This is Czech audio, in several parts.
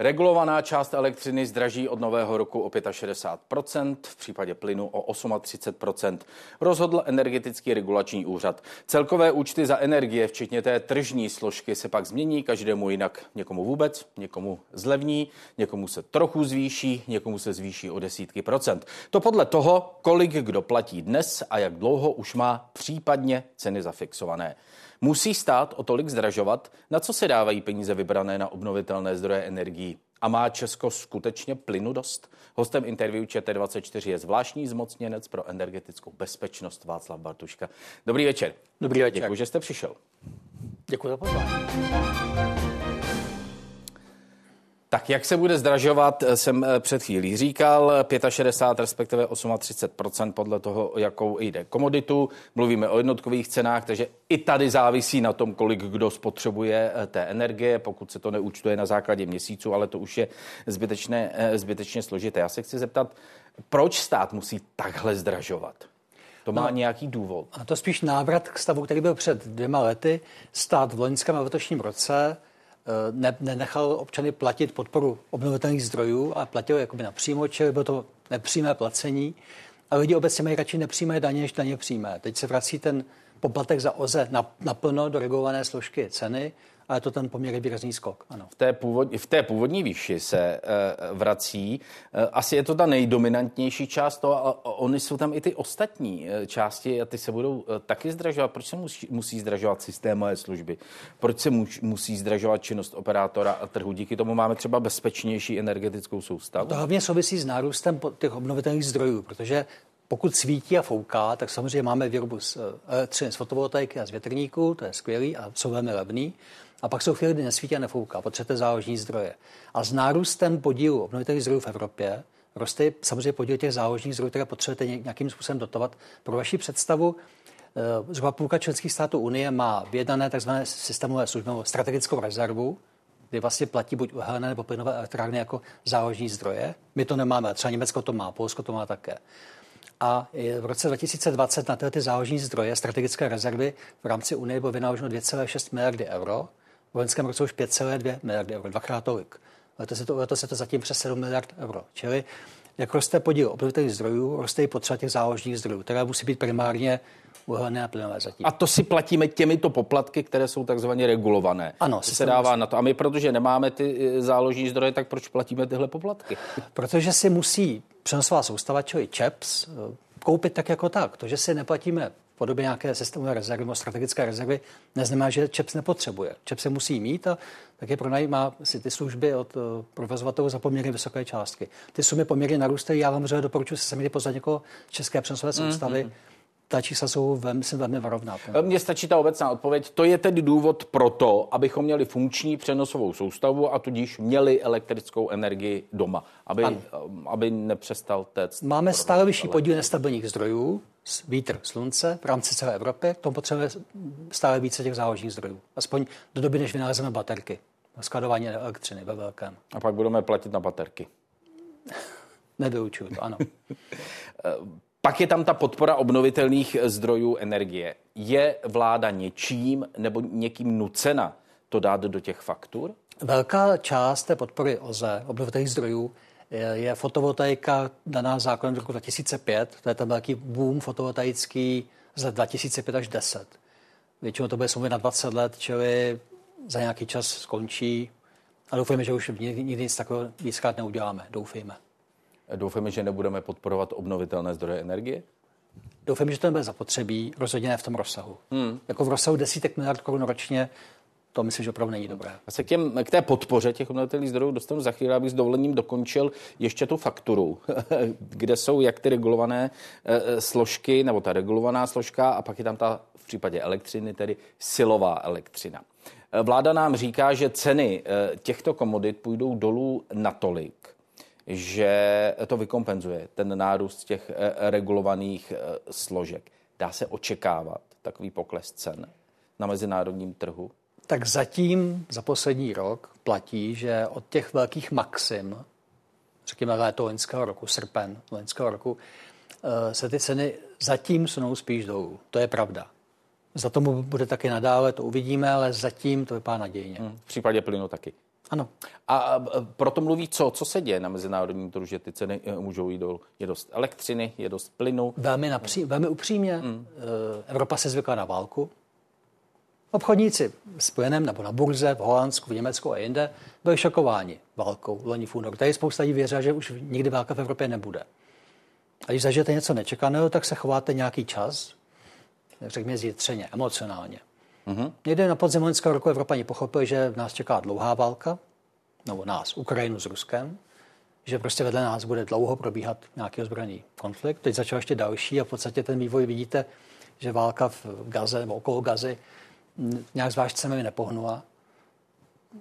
Regulovaná část elektřiny zdraží od nového roku o 65%, v případě plynu o 38%. Rozhodl energetický regulační úřad. Celkové účty za energie, včetně té tržní složky, se pak změní každému jinak. Někomu vůbec, někomu zlevní, někomu se trochu zvýší, někomu se zvýší o desítky procent. To podle toho, kolik kdo platí dnes a jak dlouho už má případně ceny zafixované. Musí stát o tolik zdražovat, na co se dávají peníze vybrané na obnovitelné zdroje energií. A má Česko skutečně plynu dost? Hostem interview ČT24 je zvláštní zmocněnec pro energetickou bezpečnost Václav Bartuška. Dobrý večer. Dobrý večer. Děkuji, že jste přišel. Děkuji za pozvání. Tak jak se bude zdražovat, eh, jsem eh, před chvílí říkal, 65, respektive 38 podle toho, jakou jde komoditu. Mluvíme o jednotkových cenách, takže i tady závisí na tom, kolik kdo spotřebuje eh, té energie, pokud se to neúčtuje na základě měsíců, ale to už je zbytečně, zbytečně složité. Já se chci zeptat, proč stát musí takhle zdražovat? To má no, nějaký důvod. A to spíš návrat k stavu, který byl před dvěma lety. Stát v loňském a letošním roce ne, nenechal občany platit podporu obnovitelných zdrojů a platil jakoby napřímo, čili bylo to nepřímé placení. A lidi obecně mají radši nepřímé daně, než daně přímé. Teď se vrací ten poplatek za OZE naplno do regulované složky ceny ale to ten poměrně výrazný skok. Ano. V, té původ, v té původní výši se uh, vrací. Uh, asi je to ta nejdominantnější část toho, a oni jsou tam i ty ostatní uh, části a ty se budou uh, taky zdražovat. Proč se musí, musí zdražovat systémové služby? Proč se muž, musí zdražovat činnost operátora a trhu? Díky tomu máme třeba bezpečnější energetickou soustavu. To hlavně souvisí s nárůstem těch obnovitelných zdrojů, protože pokud svítí a fouká, tak samozřejmě máme výrobu z z fotovoltaiky a z větrníků, to je skvělý a jsou velmi levný. A pak jsou chvíli, kdy nesvítí a nefouká, potřebujete záložní zdroje. A s nárůstem podílu obnovitelných zdrojů v Evropě roste samozřejmě podíl těch záložních zdrojů, které potřebujete nějakým způsobem dotovat. Pro vaši představu, eh, zhruba půlka členských států Unie má vyjednané tzv. systémové služby strategickou rezervu, kdy vlastně platí buď uhelné nebo plynové elektrárny jako záložní zdroje. My to nemáme, třeba Německo to má, Polsko to má také. A v roce 2020 na tyhle ty záložní zdroje, strategické rezervy v rámci Unie bylo vynaloženo 2,6 miliardy euro v loňském roce už 5,2 miliardy euro, dvakrát tolik. Letos je to, letos je to zatím přes 7 miliard euro. Čili jak roste podíl obnovitelných zdrojů, roste i potřeba těch záložních zdrojů, které musí být primárně uhelné a plynové zatím. A to si platíme těmito poplatky, které jsou takzvaně regulované. Ano, se dává na to. A my, protože nemáme ty e, záložní zdroje, tak proč platíme tyhle poplatky? Protože si musí přenosová soustava, čili ČEPS, e, koupit tak jako tak. To, že si neplatíme podobě nějaké systémové rezervy nebo strategické rezervy, neznamená, že ČEPS nepotřebuje. ČEPS se musí mít a také pronajímá si ty služby od uh, provozovatelů za poměrně vysoké částky. Ty sumy poměrně narůstají. Já vám řekl, doporučuji se sami pozvat jako české přenosové mhm, soustavy. Mm-hmm ta čísla jsou velmi, myslím, velmi varovná. Mně stačí ta obecná odpověď. To je tedy důvod pro to, abychom měli funkční přenosovou soustavu a tudíž měli elektrickou energii doma, aby, aby nepřestal téct. Máme stále vyšší podíl nestabilních zdrojů, vítr, slunce v rámci celé Evropy, tomu potřebujeme stále více těch záložních zdrojů. Aspoň do doby, než vynalezeme baterky. Skladování elektřiny ve velkém. A pak budeme platit na baterky. Nevyučuju to, ano. Pak je tam ta podpora obnovitelných zdrojů energie. Je vláda něčím nebo někým nucena to dát do těch faktur? Velká část té podpory OZE, obnovitelných zdrojů, je fotovoltaika daná zákonem z roku 2005. To je ten velký boom fotovoltaický z let 2005 až 10. Většinou to bude smluvit na 20 let, čili za nějaký čas skončí. A doufujeme, že už nikdy nic takového víckrát neuděláme. Doufejme. Doufáme, že nebudeme podporovat obnovitelné zdroje energie? Doufám, že to nebude zapotřebí, rozhodně ne v tom rozsahu. Hmm. Jako v rozsahu desítek miliard korun ročně to myslím, že opravdu není dobré. A se k, těm, k té podpoře těch obnovitelných zdrojů dostanu za chvíli, abych s dovolením dokončil ještě tu fakturu, kde jsou jak ty regulované e, složky, nebo ta regulovaná složka, a pak je tam ta v případě elektřiny, tedy silová elektřina. E, vláda nám říká, že ceny těchto komodit půjdou dolů natolik, že to vykompenzuje, ten nárůst těch regulovaných složek. Dá se očekávat takový pokles cen na mezinárodním trhu? Tak zatím za poslední rok platí, že od těch velkých maxim, řekněme léto loňského roku, srpen loňského roku, eh, se ty ceny zatím sunou spíš dolů. To je pravda. Za tomu bude taky nadále, to uvidíme, ale zatím to vypadá nadějně. Hmm, v případě plynu taky. Ano. A proto mluví co? Co se děje na mezinárodním trhu, že ty ceny eh, můžou jít dolů? Je dost elektřiny, je dost plynu? Velmi, napří, velmi upřímně. Hmm. Evropa se zvykla na válku. Obchodníci s plynem nebo na burze v Holandsku, v Německu a jinde byli šokováni válkou loni v únoru. Tady spousta lidí věří, že už nikdy válka v Evropě nebude. A když zažijete něco nečekaného, tak se chováte nějaký čas, řekněme zjitřeně, emocionálně. Mm-hmm. Někde na podzim loňského roku Evropani pochopili, že nás čeká dlouhá válka, nebo nás, Ukrajinu s Ruskem, že prostě vedle nás bude dlouho probíhat nějaký ozbrojený konflikt. Teď začal ještě další a v podstatě ten vývoj vidíte, že válka v Gaze nebo okolo Gazy nějak zvlášť se mi nepohnula.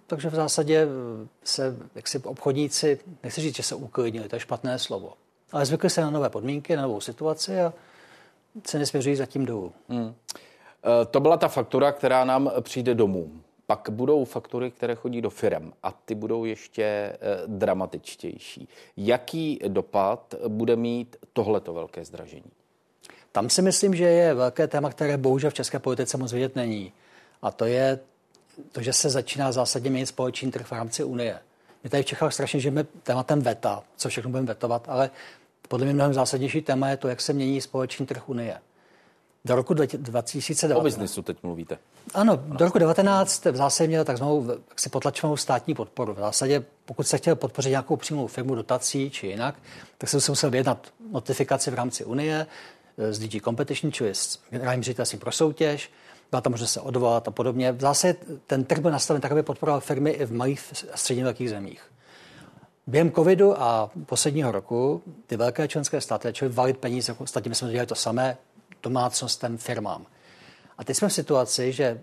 Takže v zásadě se jaksi obchodníci, nechci říct, že se uklidnili, to je špatné slovo, ale zvykli se na nové podmínky, na novou situaci a ceny směřují zatím dolů. Hmm. E, to byla ta faktura, která nám přijde domů. Pak budou faktury, které chodí do firm a ty budou ještě e, dramatičtější. Jaký dopad bude mít tohleto velké zdražení? Tam si myslím, že je velké téma, které bohužel v české politice moc vidět není. A to je to, že se začíná zásadně měnit společný trh v rámci Unie. My tady v Čechách strašně žijeme tématem VETA, co všechno budeme vetovat, ale podle mě mnohem zásadnější téma je to, jak se mění společný trh Unie. Do roku 2019. O biznisu teď mluvíte. Ano, do roku 2019 v zásadě měl takzvanou si potlačovanou státní podporu. V zásadě, pokud se chtěl podpořit nějakou přímou firmu dotací či jinak, tak se musel vyjednat notifikaci v rámci Unie z DG Competition, čili s generálním ředitelstvím pro soutěž, byla tam možnost se odvolat a podobně. Zásadě ten trh byl nastaven tak, aby podporoval firmy i v malých a středně velkých zemích. Během covidu a posledního roku ty velké členské státy začaly valit peníze, ostatně my jsme dělali to samé domácnostem, firmám. A teď jsme v situaci, že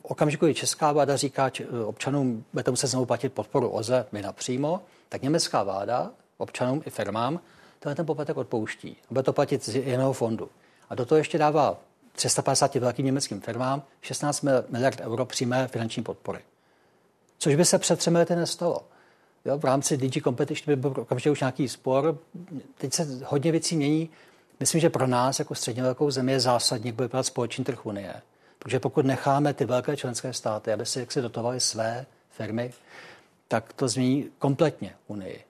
v okamžiku, kdy česká vláda říká občanům, budete muset znovu platit podporu OZE, my napřímo, tak německá vláda občanům i firmám tenhle ten poplatek odpouští. Bude to platit z jiného fondu. A do toho ještě dává 350 velkým německým firmám 16 miliard euro přímé finanční podpory. Což by se před třemi lety nestalo. Jo, v rámci DG Competition by byl okamžitě už nějaký spor. Teď se hodně věcí mění. Myslím, že pro nás jako středně velkou zemi je zásadní, bude vypadat společný trh Unie. Protože pokud necháme ty velké členské státy, aby si jaksi dotovali své firmy, tak to změní kompletně Unii.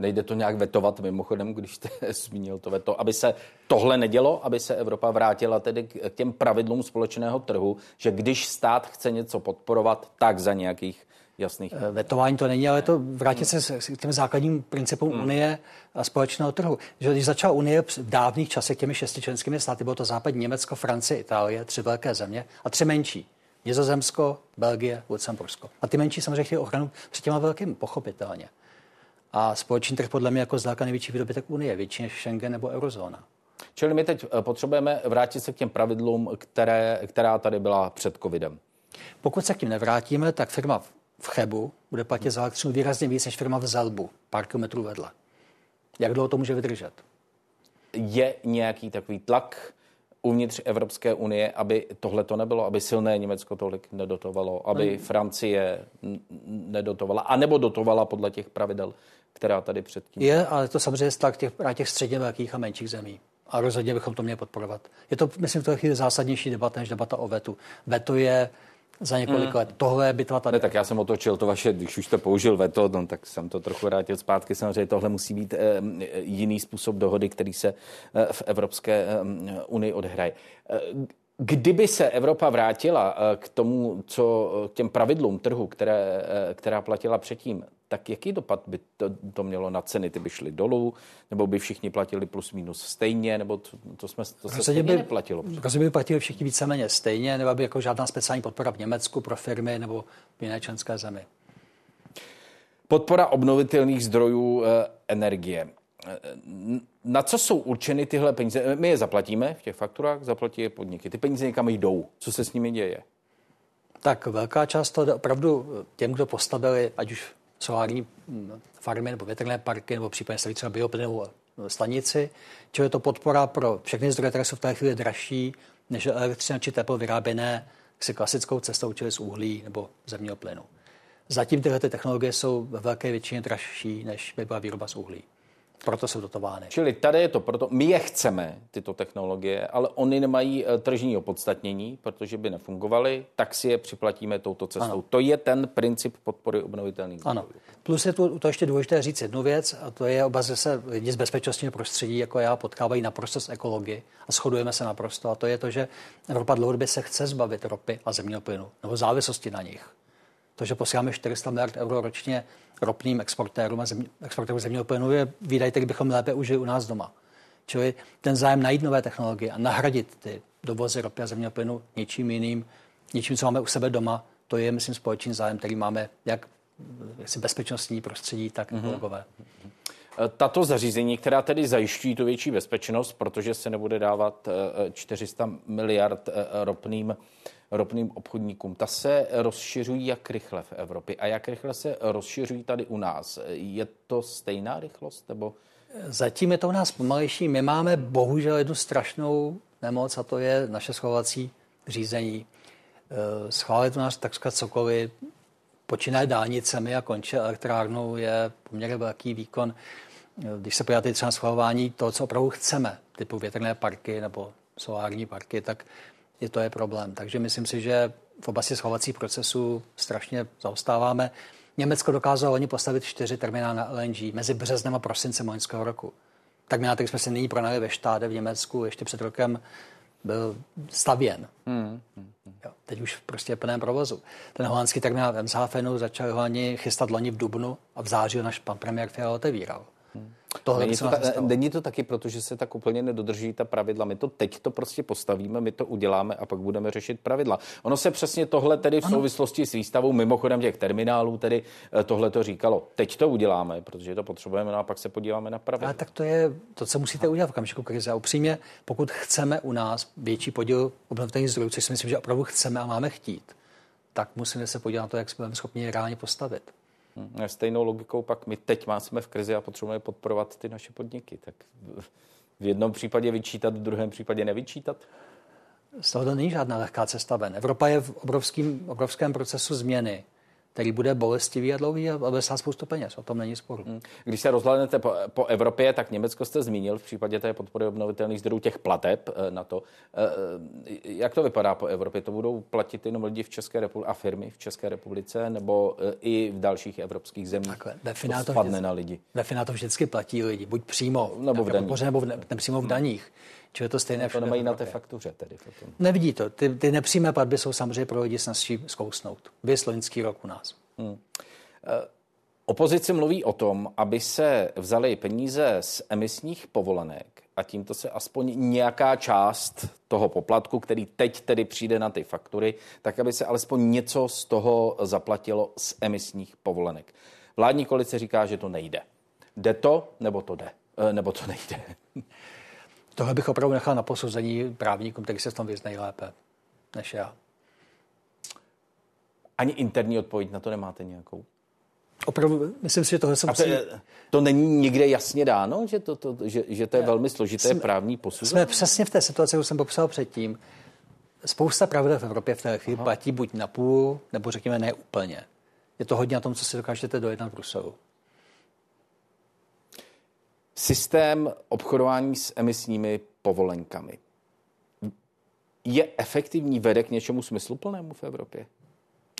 Nejde to nějak vetovat mimochodem, když jste zmínil to veto, aby se tohle nedělo, aby se Evropa vrátila tedy k těm pravidlům společného trhu, že když stát chce něco podporovat, tak za nějakých jasných. Eh, vetování to není, ale to vrátit se k těm základním principům hmm. Unie a společného trhu. Že když začala Unie v dávných časech těmi šesti členskými státy, bylo to západní Německo, Francie, Itálie, tři velké země a tři menší. Nizozemsko, Belgie, Lucembursko. A ty menší samozřejmě chtějí ochranu před těma velkými, pochopitelně. A společný trh podle mě jako zdaleka největší výdobytek Unie, větší než Schengen nebo eurozóna. Čili my teď eh, potřebujeme vrátit se k těm pravidlům, které, která tady byla před covidem. Pokud se k tím nevrátíme, tak firma v Chebu bude platit za elektřinu výrazně víc než firma v Zelbu, pár kilometrů vedle. Jak dlouho to může vydržet? Je nějaký takový tlak uvnitř Evropské unie, aby tohle to nebylo, aby silné Německo tolik nedotovalo, aby Francie nedotovala, anebo dotovala podle těch pravidel, která tady předtím. Je, ale to samozřejmě tlak těch, těch středně velkých a menších zemí. A rozhodně bychom to měli podporovat. Je to, myslím, to je zásadnější debata než debata o vetu. Veto je za několik hmm. let. Tohle je bitva tady. Ne, tak já jsem otočil to vaše, když už jste použil veto, no, tak jsem to trochu vrátil zpátky. Samozřejmě tohle musí být eh, jiný způsob dohody, který se eh, v Evropské eh, unii odehraje. Eh, Kdyby se Evropa vrátila eh, k tomu, co k těm pravidlům trhu, které, eh, která platila předtím, tak jaký dopad by to, to mělo na ceny? Ty by šly dolů, nebo by všichni platili plus minus stejně, nebo to, to, jsme, to se stejně by, neplatilo? Rozhodně by platili všichni víceméně stejně, nebo by jako žádná speciální podpora v Německu pro firmy nebo v jiné členské zemi. Podpora obnovitelných zdrojů energie. Na co jsou určeny tyhle peníze? My je zaplatíme v těch fakturách, zaplatí je podniky. Ty peníze někam jdou. Co se s nimi děje? Tak velká část to opravdu těm, kdo postavili, ať už solární hm, farmy nebo větrné parky, nebo případně staví třeba bioplynovou stanici, čili je to podpora pro všechny zdroje, které jsou v té chvíli dražší než elektřina či teplo vyráběné si klasickou cestou, čili z uhlí nebo zemního plynu. Zatím tyhle technologie jsou ve velké většině dražší, než by byla výroba z uhlí. Proto jsou dotovány. Čili tady je to proto, my je chceme, tyto technologie, ale oni nemají eh, tržní opodstatnění, protože by nefungovaly, tak si je připlatíme touto cestou. Ano. To je ten princip podpory obnovitelných zdrojů. Ano. Plus je tu to ještě důležité říct jednu věc, a to je oba se lidi z bezpečnostního prostředí, jako já, potkávají naprosto s ekologii a shodujeme se naprosto. A to je to, že Evropa dlouhodobě se chce zbavit ropy a zemního plynu, nebo závislosti na nich. To, že posíláme 400 miliard euro ročně ropným exportérům a země, exportérům zemního plynu je výdaj, který bychom lépe užili u nás doma. Čili ten zájem najít nové technologie a nahradit ty dovozy ropy a zemního plynu něčím jiným, něčím, co máme u sebe doma, to je, myslím, společný zájem, který máme jak jaksi bezpečnostní prostředí, tak mm-hmm. Tato zařízení, která tedy zajišťují tu větší bezpečnost, protože se nebude dávat 400 eh, miliard eh, ropným ropným obchodníkům. Ta se rozšiřují jak rychle v Evropě a jak rychle se rozšiřují tady u nás. Je to stejná rychlost nebo? Zatím je to u nás pomalejší. My máme bohužel jednu strašnou nemoc a to je naše schovací řízení. Eh, schválit u nás takřka cokoliv, počínaje dálnicemi a konče elektrárnou je poměrně velký výkon. Eh, když se podíváte třeba na schvalování toho, co opravdu chceme, typu větrné parky nebo solární parky, tak je to je problém. Takže myslím si, že v oblasti schovacích procesů strašně zaostáváme. Německo dokázalo oni postavit čtyři terminály na LNG mezi březnem a prosincem loňského roku. Terminál, který jsme si nyní pronali ve štáde v Německu, ještě před rokem byl stavěn. Hmm. Jo, teď už prostě je plném provozu. Ten holandský terminál v Emshafenu začal ho ani chystat loni v Dubnu a v září ho náš pan premiér Fiala otevíral. Tohle není, to ta, není to taky, protože se tak úplně nedodrží ta pravidla. My to teď to prostě postavíme, my to uděláme a pak budeme řešit pravidla. Ono se přesně tohle tedy v souvislosti s výstavou mimochodem těch terminálů tedy eh, tohle to říkalo. Teď to uděláme, protože to potřebujeme no a pak se podíváme na pravidla. Ale tak to je to, co musíte udělat v okamžiku krize. A upřímně, pokud chceme u nás větší podíl obnovitelných zdrojů, což si myslím, že opravdu chceme a máme chtít, tak musíme se podívat na to, jak jsme schopni reálně postavit. Hmm, stejnou logikou pak my teď jsme v krizi a potřebujeme podporovat ty naše podniky. Tak v jednom případě vyčítat, v druhém případě nevyčítat? Z toho to není žádná lehká cesta ven. Evropa je v obrovském procesu změny který bude bolestivý a dlouhý a bude stát spoustu peněz. O tom není sporu. Hmm. Když se rozhlednete po, po Evropě, tak Německo jste zmínil v případě té podpory obnovitelných zdrojů těch plateb eh, na to. Eh, eh, jak to vypadá po Evropě? To budou platit jenom lidi v České republice a firmy v České republice nebo i v dalších evropských zemích? Takhle, ve finále to, vždycky, na lidi. Ve finále to vždycky platí lidi, buď přímo nebo v daních. Nebo v, ne, přímo v daních. Čili to stejné to nemají na té faktuře tedy potom. Nevidí to. Ty, ty nepřímé platby jsou samozřejmě pro lidi snazší zkousnout. Vy loňský rok u nás. Hmm. E, opozice mluví o tom, aby se vzali peníze z emisních povolenek a tímto se aspoň nějaká část toho poplatku, který teď tedy přijde na ty faktury, tak aby se alespoň něco z toho zaplatilo z emisních povolenek. Vládní koalice říká, že to nejde. Jde to, nebo to jde? E, nebo to nejde? Tohle bych opravdu nechal na posouzení právníkům, kteří se v tom vyznají lépe než já. Ani interní odpověď na to nemáte nějakou? Opravdu, myslím si, že tohle se musí... To, to není nikde jasně dáno, že to, to, že, že to je velmi složité jsme, právní posuzení? Jsme přesně v té situaci, kterou jsem popsal předtím. Spousta pravidel v Evropě v té chvíli Aha. platí buď na půl, nebo řekněme ne úplně. Je to hodně na tom, co si dokážete dojednat v Bruselu. Systém obchodování s emisními povolenkami je efektivní, vede k něčemu smysluplnému v Evropě?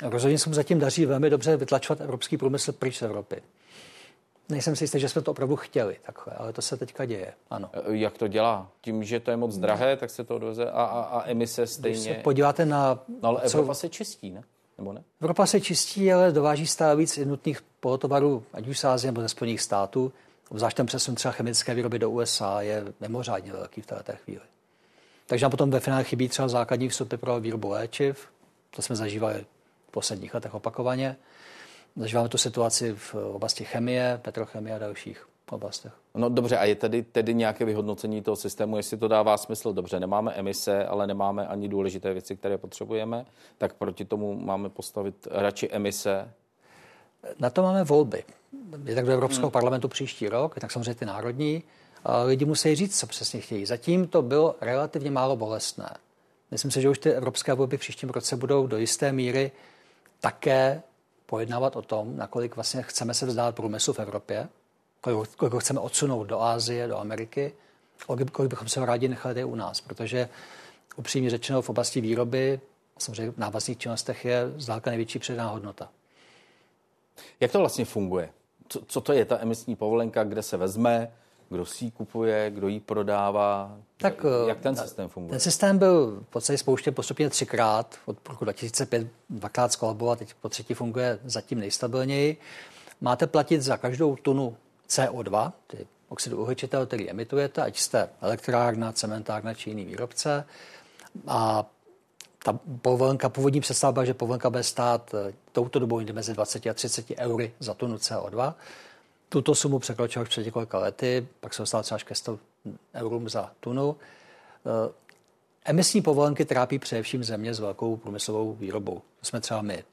Rozhodně se mu zatím daří velmi dobře vytlačovat evropský průmysl pryč z Evropy. Nejsem si jistý, že jsme to opravdu chtěli takhle, ale to se teďka děje, ano. E, jak to dělá? Tím, že to je moc drahé, tak se to odveze a, a, a emise stejně... Když se podíváte na... No ale Evropa co... se čistí, ne? Nebo ne? Evropa se čistí, ale dováží stále víc jednotných polotovarů, ať už z Ázie nebo ze Spojených států. Obzvlášť ten přesun třeba chemické výroby do USA je mimořádně velký v této chvíli. Takže nám potom ve finále chybí třeba základní vstupy pro výrobu léčiv. To jsme zažívali v posledních letech opakovaně. Zažíváme tu situaci v oblasti chemie, petrochemie a dalších oblastech. No dobře, a je tedy, tedy nějaké vyhodnocení toho systému, jestli to dává smysl? Dobře, nemáme emise, ale nemáme ani důležité věci, které potřebujeme, tak proti tomu máme postavit radši emise. Na to máme volby tak do Evropského hmm. parlamentu příští rok, tak samozřejmě ty národní. Lidi musí říct, co přesně chtějí. Zatím to bylo relativně málo bolestné. Myslím si, že už ty evropské volby v příštím roce budou do jisté míry také pojednávat o tom, nakolik vlastně chceme se vzdát průmyslu v Evropě, kolik, kolik ho chceme odsunout do Ázie, do Ameriky, kolik, kolik bychom se ho rádi nechali tady u nás, protože upřímně řečeno v oblasti výroby, samozřejmě v návazných činnostech je zdálka největší předná hodnota. Jak to vlastně funguje? Co, co to je ta emisní povolenka, kde se vezme, kdo si ji kupuje, kdo ji prodává? Tak, Jak ten systém funguje? Ten systém byl v podstatě spouštěn postupně třikrát. Od roku 2005 dvakrát skolaboval, teď po třetí funguje zatím nejstabilněji. Máte platit za každou tunu CO2, tedy oxidu uhličitého, který emitujete, ať jste elektrárna, cementárna či jiný výrobce. A ta povolenka, původní představa byla, že povolenka bude stát eh, touto dobou jde mezi 20 a 30 eury za tunu CO2. Tuto sumu překročil před několika lety, pak se dostal třeba až ke 100 eurům za tunu. Eh, emisní povolenky trápí především země s velkou průmyslovou výrobou. To jsme třeba my.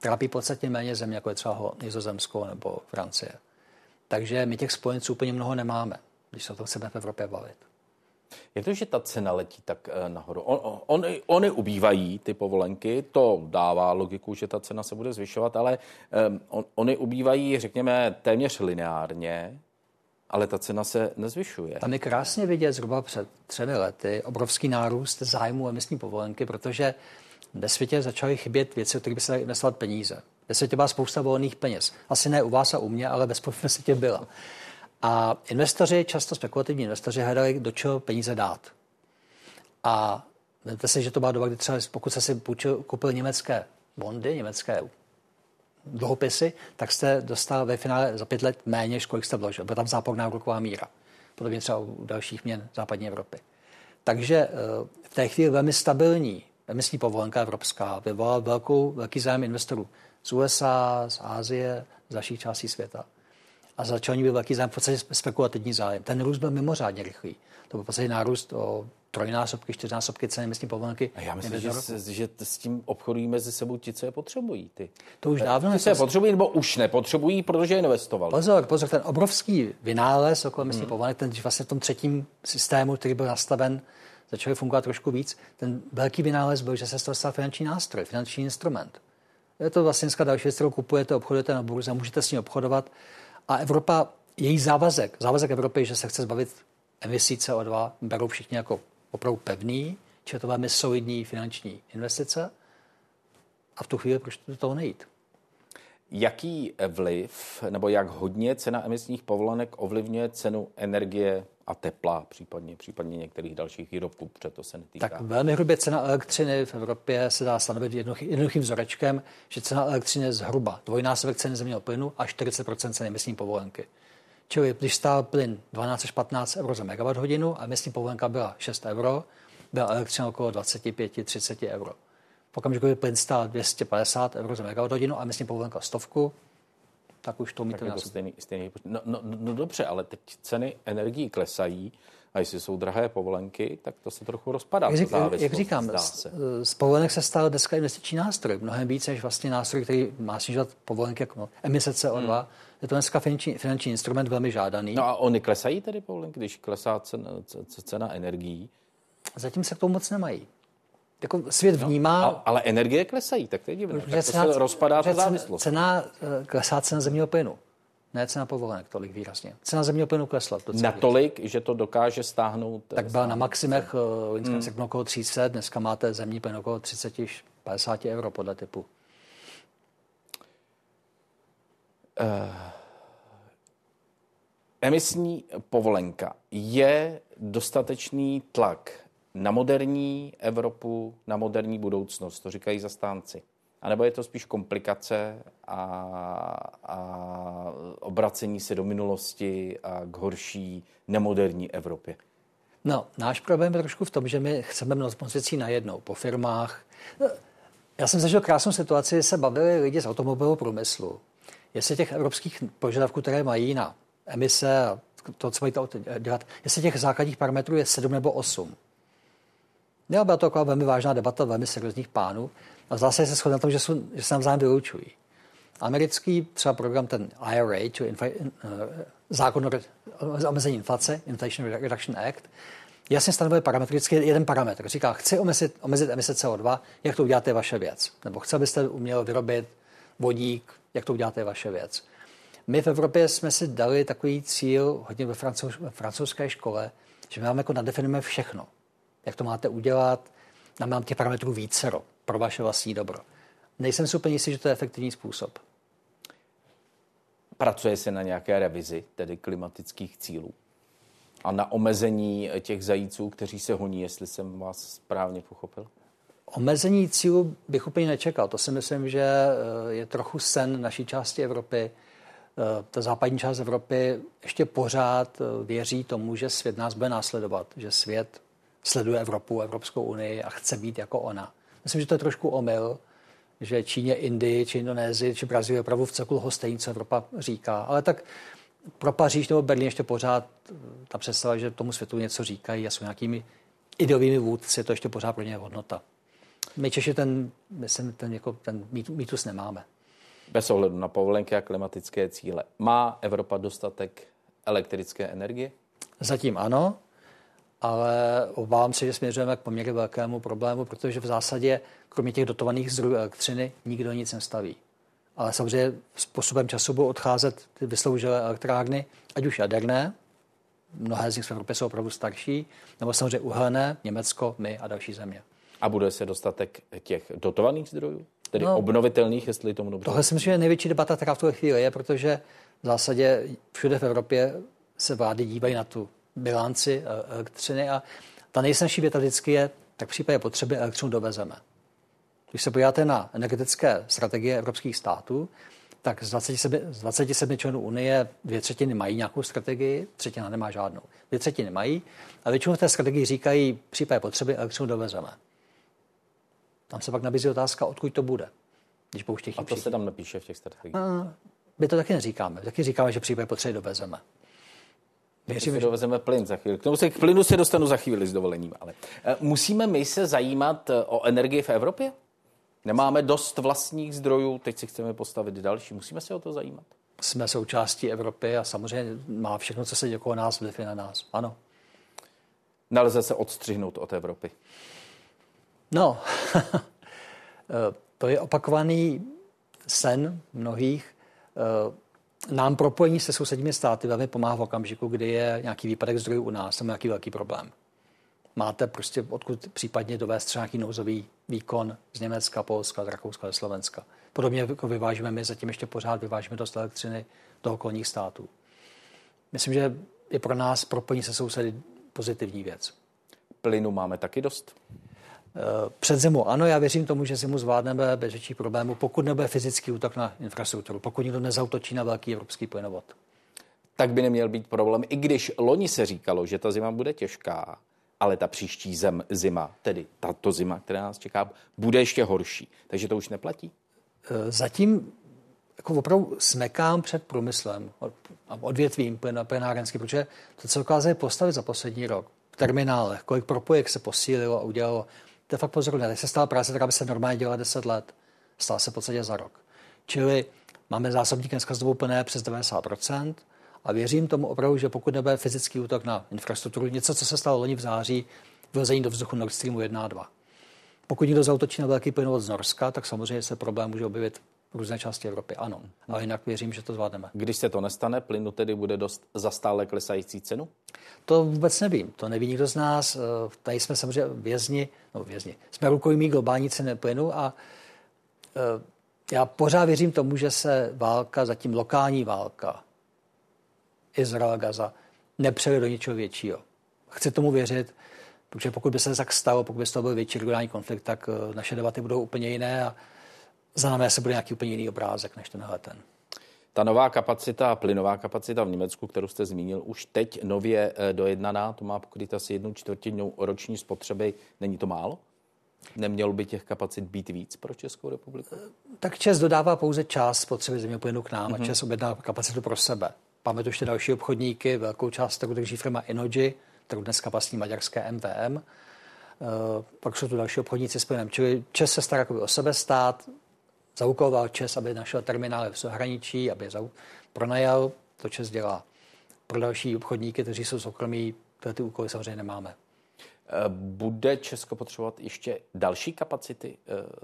Trápí podstatně méně země, jako je třeba Nizozemsko nebo Francie. Takže my těch spojenců úplně mnoho nemáme, když se o tom chceme v Evropě bavit. Jak to, že ta cena letí tak eh, nahoru? On, on, ony ubývají, ty povolenky, to dává logiku, že ta cena se bude zvyšovat, ale um, on, ony ubývají, řekněme, téměř lineárně, ale ta cena se nezvyšuje. Tam je krásně vidět zhruba před třemi lety obrovský nárůst zájmu emisní povolenky, protože ve světě začaly chybět věci, o kterých by se investovat peníze. Ve světě byla spousta volných peněz. Asi ne u vás a u mě, ale ve světě byla. A investoři, často spekulativní investoři, hledali, do čeho peníze dát. A vemte si, že to byla doba, kdy třeba pokud se si půjčil, koupil německé bondy, německé dluhopisy, tak jste dostal ve finále za pět let méně, než kolik jste vložil. Byla tam záporná úroková míra. Podobně třeba u dalších měn západní Evropy. Takže eh, v té chvíli velmi stabilní emisní povolenka evropská vyvolala velkou, velký zájem investorů z USA, z Ázie, z dalších částí světa a začal být velký zájem, v podstatě spekulativní zájem. Ten růst byl mimořádně rychlý. To byl v podstatě nárůst o trojnásobky, čtyřnásobky ceny myslím povolenky. A já myslím, že, že s tím obchodují mezi sebou ti, co je potřebují. Ty. To už dávno. Ty se je potřebují nebo už nepotřebují, protože investovali. Pozor, pozor, ten obrovský vynález okolo myslím hmm. povolenek, ten vlastně v tom třetím systému, který byl nastaven, začal fungovat trošku víc. Ten velký vynález byl, že se z toho stal finanční nástroj, finanční instrument. Je to vlastně dneska další věc, kterou kupujete, obchodujete na burze, můžete s ní obchodovat a Evropa, její závazek, závazek Evropy, že se chce zbavit emisí CO2, berou všichni jako opravdu pevný, či to velmi solidní finanční investice. A v tu chvíli proč do toho nejít? Jaký vliv nebo jak hodně cena emisních povolenek ovlivňuje cenu energie a tepla, případně, případně některých dalších výrobků, protože to se netýká. Tak velmi hrubě cena elektřiny v Evropě se dá stanovit jednoduchým vzorečkem, že cena elektřiny je zhruba dvojnásobek ceny zemního plynu a 40% ceny emisní povolenky. Čili když stál plyn 12 až 15 euro za megawatt hodinu a emisní povolenka byla 6 euro, byla elektřina okolo 25-30 euro. V okamžiku, kdy plyn stál 250 euro za megawatt hodinu a emisní povolenka stovku, tak už to umíte to stejný, stejný no, no, no, dobře, ale teď ceny energií klesají a jestli jsou drahé povolenky, tak to se trochu rozpadá. Jak, řík, jak říkám, z, z povolenek se stal dneska investiční nástroj, mnohem více než vlastně nástroj, který má snižovat povolenky jako no, emise CO2. Hmm. Je to dneska finanční, finanční instrument velmi žádaný. No a oni klesají tedy povolenky, když klesá cena, cena energií? Zatím se k tomu moc nemají jako svět no, vnímá... No, ale energie klesají, tak to je divné. Tak cena, to se rozpadá ta závislost. Cena, eh, klesá cena zemního plynu. Ne cena povolenek tolik výrazně. Cena zemního plynu klesla. Natolik, že to dokáže stáhnout? Tak byla na maximech uh, hmm. se okolo 300, dneska máte zemní plyn okolo 30-50 euro podle typu. Uh, emisní povolenka je dostatečný tlak na moderní Evropu, na moderní budoucnost, to říkají zastánci. A nebo je to spíš komplikace a, a obracení se do minulosti a k horší nemoderní Evropě? No, náš problém je trošku v tom, že my chceme moc věcí najednou po firmách. No, já jsem zažil krásnou situaci, se bavili lidi z automobilového průmyslu. Jestli těch evropských požadavků, které mají na emise a to, co mají to dělat, jestli těch základních parametrů je 7 nebo 8. Jo, byla to taková velmi vážná debata velmi seriózních pánů a zase se shodne na tom, že, jsou, že se navzájem vylučují. Americký třeba program, ten IRA, čili infla, uh, zákon o omezení inflace, Inflation Reduction Act, jasně stanovuje parametricky jeden parametr. Říká, chci omezit, omezit emise CO2, jak to uděláte, vaše věc. Nebo chce, abyste uměl vyrobit vodík, jak to uděláte, vaše věc. My v Evropě jsme si dali takový cíl, hodně ve, ve francouzské škole, že my máme jako nadefinujeme všechno. Jak to máte udělat, nám mám těch parametrů vícero pro vaše vlastní dobro. Nejsem si úplně jistý, že to je efektivní způsob. Pracuje se na nějaké revizi, tedy klimatických cílů? A na omezení těch zajíců, kteří se honí, jestli jsem vás správně pochopil? Omezení cílů bych úplně nečekal. To si myslím, že eh, je trochu sen naší části Evropy. Eh, ta západní část Evropy ještě pořád eh, věří tomu, že svět nás bude následovat, že svět sleduje Evropu, Evropskou unii a chce být jako ona. Myslím, že to je trošku omyl, že Číně, Indii, či Indonésii, či Brazílii opravdu v celku stejný, co Evropa říká. Ale tak pro Paříž nebo Berlín ještě pořád ta představa, že tomu světu něco říkají a jsou nějakými ideovými vůdci, to ještě pořád pro ně je hodnota. My Češi ten, myslím, ten, jako ten mýtus nemáme. Bez ohledu na povolenky a klimatické cíle. Má Evropa dostatek elektrické energie? Zatím ano, ale obávám se, že směřujeme k poměrně velkému problému, protože v zásadě, kromě těch dotovaných zdrojů elektřiny, nikdo nic nestaví. Ale samozřejmě způsobem času budou odcházet ty vysloužilé elektrárny, ať už jaderné, mnohé z nich v Evropě jsou opravdu starší, nebo samozřejmě uhelné, Německo, my a další země. A bude se dostatek těch dotovaných zdrojů? Tedy no, obnovitelných, jestli tomu dobře. Tohle si myslím, že je největší debata, která v tuhle chvíli je, protože v zásadě všude v Evropě se vlády dívají na tu bilanci eh, elektřiny a ta nejsnažší věta vždycky je, tak v případě potřeby elektřinu dovezeme. Když se podíváte na energetické strategie evropských států, tak z 27, z 27 členů Unie dvě třetiny mají nějakou strategii, třetina nemá žádnou. Dvě třetiny mají a většinou v té strategii říkají, v případě potřeby elektřinu dovezeme. Tam se pak nabízí otázka, odkud to bude, když pouštějí A to se tam napíše v těch strategiích? A, my to taky neříkáme. Taky říkáme, že v případě potřeby dovezeme. Věřím, že dovezeme plyn za chvíli. K tomu se k plynu se dostanu za chvíli s dovolením. Ale eh, musíme my se zajímat eh, o energii v Evropě? Nemáme dost vlastních zdrojů, teď si chceme postavit další. Musíme se o to zajímat. Jsme součástí Evropy a samozřejmě má všechno, co se děje okolo nás, vliv na nás. Ano. Nelze se odstřihnout od Evropy. No, to je opakovaný sen mnohých. Nám propojení se sousedními státy velmi pomáhá v okamžiku, kdy je nějaký výpadek zdrojů u nás, nebo nějaký velký problém. Máte prostě odkud případně dovést třeba nějaký nouzový výkon z Německa, Polska, z Rakouska, ze Slovenska. Podobně jako vyvážíme my, zatím ještě pořád vyvážíme dost elektřiny do okolních států. Myslím, že je pro nás propojení se sousedy pozitivní věc. Plynu máme taky dost? Eh, před zimu ano, já věřím tomu, že zimu zvládneme bez větších problémů, pokud nebude fyzický útok na infrastrukturu, pokud někdo nezautočí na velký evropský plynovod. Tak by neměl být problém, i když loni se říkalo, že ta zima bude těžká, ale ta příští zem, zima, tedy tato zima, která nás čeká, bude ještě horší. Takže to už neplatí? Eh, zatím jako opravdu smekám před průmyslem, odvětvím plynárenský, protože to, co dokázali postavit za poslední rok, v terminálech, kolik propojek se posílilo a udělalo, je fakt pozoruhodné. Teď se stala práce, která by se normálně dělala 10 let. Stala se v podstatě za rok. Čili máme zásobník dneska znovu plné přes 90%, a věřím tomu opravdu, že pokud nebude fyzický útok na infrastrukturu, něco, co se stalo loni v září, vyhození do vzduchu Nord Streamu 1 a 2. Pokud někdo zautočí na velký plynovod z Norska, tak samozřejmě se problém může objevit různé části Evropy. Ano, ale jinak věřím, že to zvládneme. Když se to nestane, plynu tedy bude dost za stále klesající cenu? To vůbec nevím. To neví nikdo z nás. Eh, tady jsme samozřejmě vězni, no vězni. Jsme rukojmí globální ceny plynu a eh, já pořád věřím tomu, že se válka, zatím lokální válka, Izrael, Gaza, nepřeli do něčeho většího. Chci tomu věřit, protože pokud by se tak stalo, pokud by to byl větší regionální konflikt, tak eh, naše debaty budou úplně jiné a za námi se bude nějaký úplně jiný obrázek než tenhle ten. Ta nová kapacita, plynová kapacita v Německu, kterou jste zmínil, už teď nově eh, dojednaná, to má pokryt asi jednu čtvrtinu roční spotřeby. Není to málo? Nemělo by těch kapacit být víc pro Českou republiku? Tak Čes dodává pouze část spotřeby země plynu k nám mm-hmm. a mhm. Čes objedná kapacitu pro sebe. Máme tu ještě další obchodníky, velkou část kterou drží firma Inoji, kterou dneska vlastní maďarské MVM. Uh, eh, pak jsou tu další obchodníci s plynem. Čili Čes se stará o sebe stát, zaúkoloval Čes, aby našel terminály v zahraničí, aby je pronajal. To Čes dělá. Pro další obchodníky, kteří jsou soukromí, ty úkoly samozřejmě nemáme. Bude Česko potřebovat ještě další kapacity?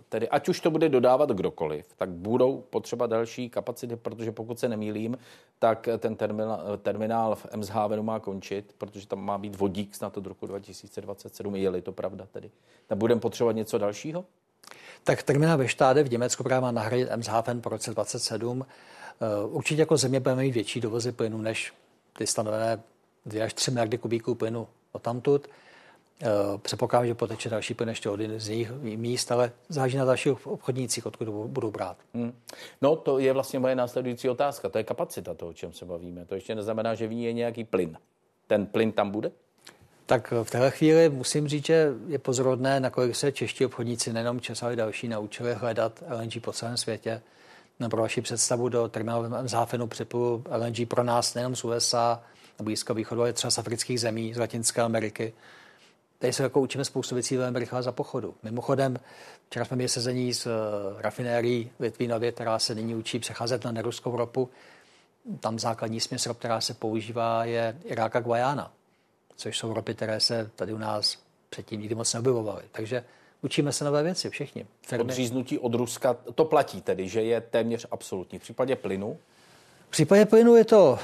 Tedy ať už to bude dodávat kdokoliv, tak budou potřeba další kapacity, protože pokud se nemýlím, tak ten terminál, terminál v Emshavenu má končit, protože tam má být vodík snad od roku 2027, je-li to pravda tedy. Tak budeme potřebovat něco dalšího? Tak terminál ve Štáde v Německu právě má nahradit Emshaven po roce 27. Eh, určitě jako země budeme mít větší dovozy plynu než ty stanovené 2 až 3 miliardy kubíků plynu o tamtud. Eh, předpokládám, že poteče další plyn ještě od z jiných míst, ale záleží na dalších obchodnících, odkud budou brát. Hmm. No, to je vlastně moje následující otázka. To je kapacita toho, o čem se bavíme. To ještě neznamená, že v ní je nějaký plyn. Ten plyn tam bude? Tak v téhle chvíli musím říct, že je pozorodné, nakolik se čeští obchodníci, nejenom Čes, ale další, naučili hledat LNG po celém světě. No, pro vaši představu do terminálu Záfenu připlu LNG pro nás nejenom z USA, na Blízkého východu, ale třeba z afrických zemí, z Latinské Ameriky. Tady se jako učíme spoustu věcí velmi rychle za pochodu. Mimochodem, včera jsme měli sezení s uh, rafinérií Litvínově, která se nyní učí přecházet na neruskou ropu. Tam základní směs která se používá, je Iráka Guajana což jsou ropy, které se tady u nás předtím nikdy moc neobjevovaly. Takže učíme se nové věci všichni. Firmy. Odříznutí od Ruska, to platí tedy, že je téměř absolutní. V případě plynu? V případě plynu je to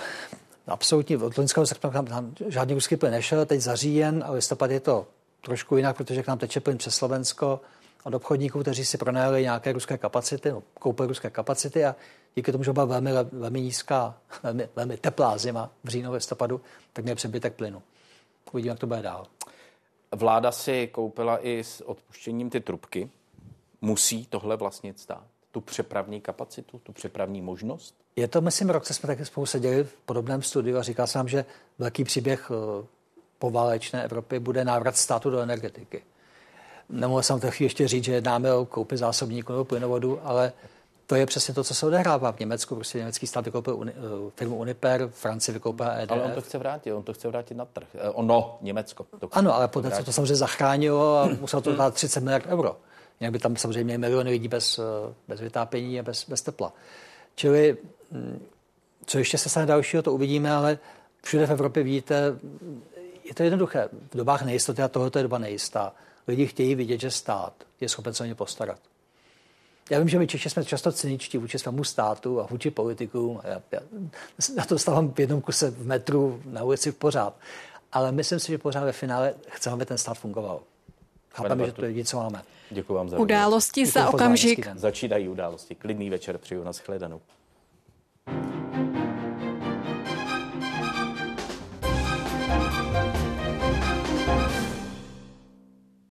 absolutně, od loňského srpna tam, tam žádný ruský plyn nešel, teď za říjen a listopad je to trošku jinak, protože k nám teče plyn přes Slovensko od obchodníků, kteří si pronajali nějaké ruské kapacity, no, koupili ruské kapacity a díky tomu, že byla velmi, velmi nízká, velmi, velmi teplá zima v říjnu, listopadu, tak měl přebytek plynu. Uvidíme, jak to bude dál. Vláda si koupila i s odpuštěním ty trubky. Musí tohle vlastnit stát? Tu přepravní kapacitu, tu přepravní možnost? Je to, myslím, rok, co jsme taky spolu seděli v podobném studiu a říkal jsem, že velký příběh eh, poválečné Evropy bude návrat státu do energetiky. Nemohl jsem to ještě říct, že jednáme o koupi zásobníků nebo plynovodu, ale to je přesně to, co se odehrává v Německu. Prostě německý stát vykoupil uni, uh, firmu Uniper, Francie vykoupila EDF. Ale on to chce vrátit, on to chce vrátit na trh. Eh, ono, Německo. To ano, ale poté, co to samozřejmě zachránilo a muselo to dát 30 miliard euro. Jinak by tam samozřejmě měli miliony lidí bez, eh, bez vytápění a bez, bez tepla. Čili, hm, co ještě se stane dalšího, to uvidíme, ale všude v Evropě vidíte, je to jednoduché. V dobách nejistoty, a tohle je doba nejistá, lidi chtějí vidět, že stát je schopen se o ně postarat. Já vím, že my Češi jsme často cyničtí vůči svému státu a vůči politikům. Já, já, já to stávám v jednom kuse v metru na ulici v pořád. Ale myslím si, že pořád ve finále chceme, aby ten stát fungoval. Chápeme, že to je jediné, co máme. Děkuji vám za Události za okamžik. Začínají události. Klidný večer, přeju na shledanou.